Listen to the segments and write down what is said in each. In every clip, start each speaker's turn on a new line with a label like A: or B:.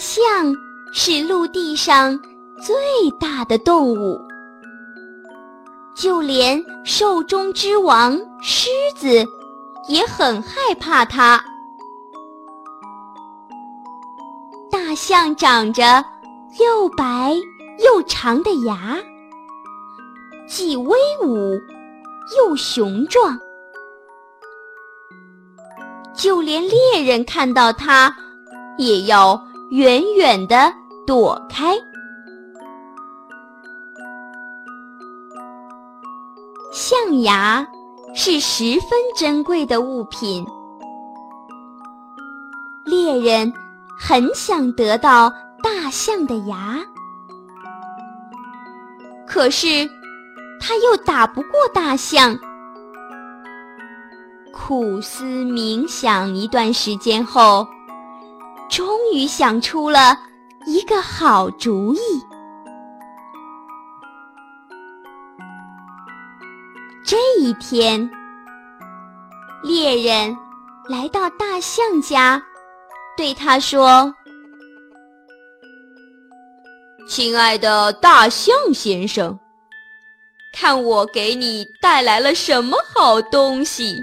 A: 象是陆地上最大的动物，就连兽中之王狮子也很害怕它。大象长着又白又长的牙，既威武又雄壮，就连猎人看到它，也要远远地躲开。象牙是十分珍贵的物品，猎人。很想得到大象的牙，可是他又打不过大象。苦思冥想一段时间后，终于想出了一个好主意。这一天，猎人来到大象家。对他说：“
B: 亲爱的大象先生，看我给你带来了什么好东西。”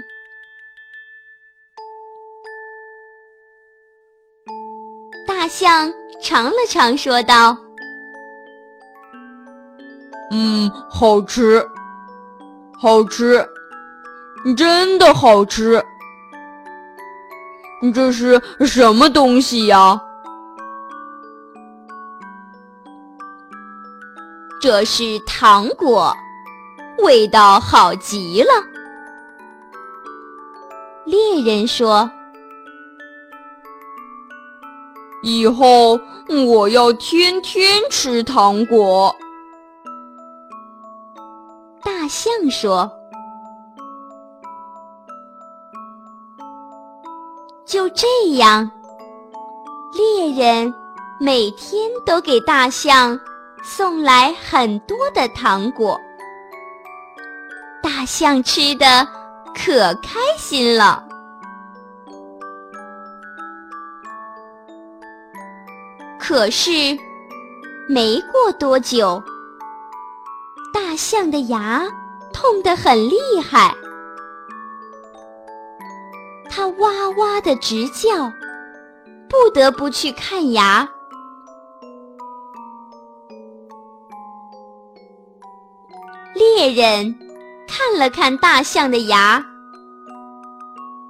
A: 象尝了尝，说道：“
C: 嗯，好吃，好吃，真的好吃。”这是什么东西呀？
A: 这是糖果，味道好极了。猎人说：“
C: 以后我要天天吃糖果。”
A: 大象说。就这样，猎人每天都给大象送来很多的糖果，大象吃的可开心了。可是，没过多久，大象的牙痛得很厉害。它哇哇的直叫，不得不去看牙。猎人看了看大象的牙，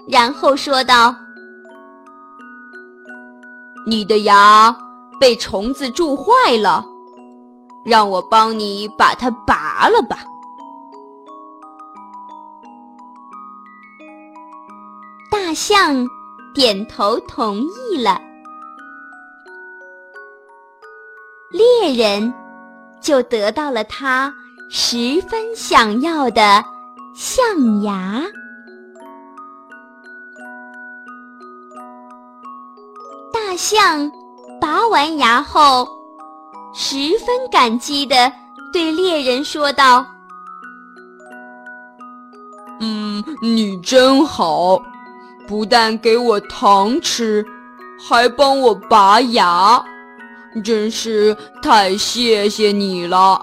A: 然后说道：“
B: 你的牙被虫子蛀坏了，让我帮你把它拔了吧。”
A: 大象点头同意了，猎人就得到了他十分想要的象牙。大象拔完牙后，十分感激地对猎人说道：“
C: 嗯，你真好。”不但给我糖吃，还帮我拔牙，真是太谢谢你了。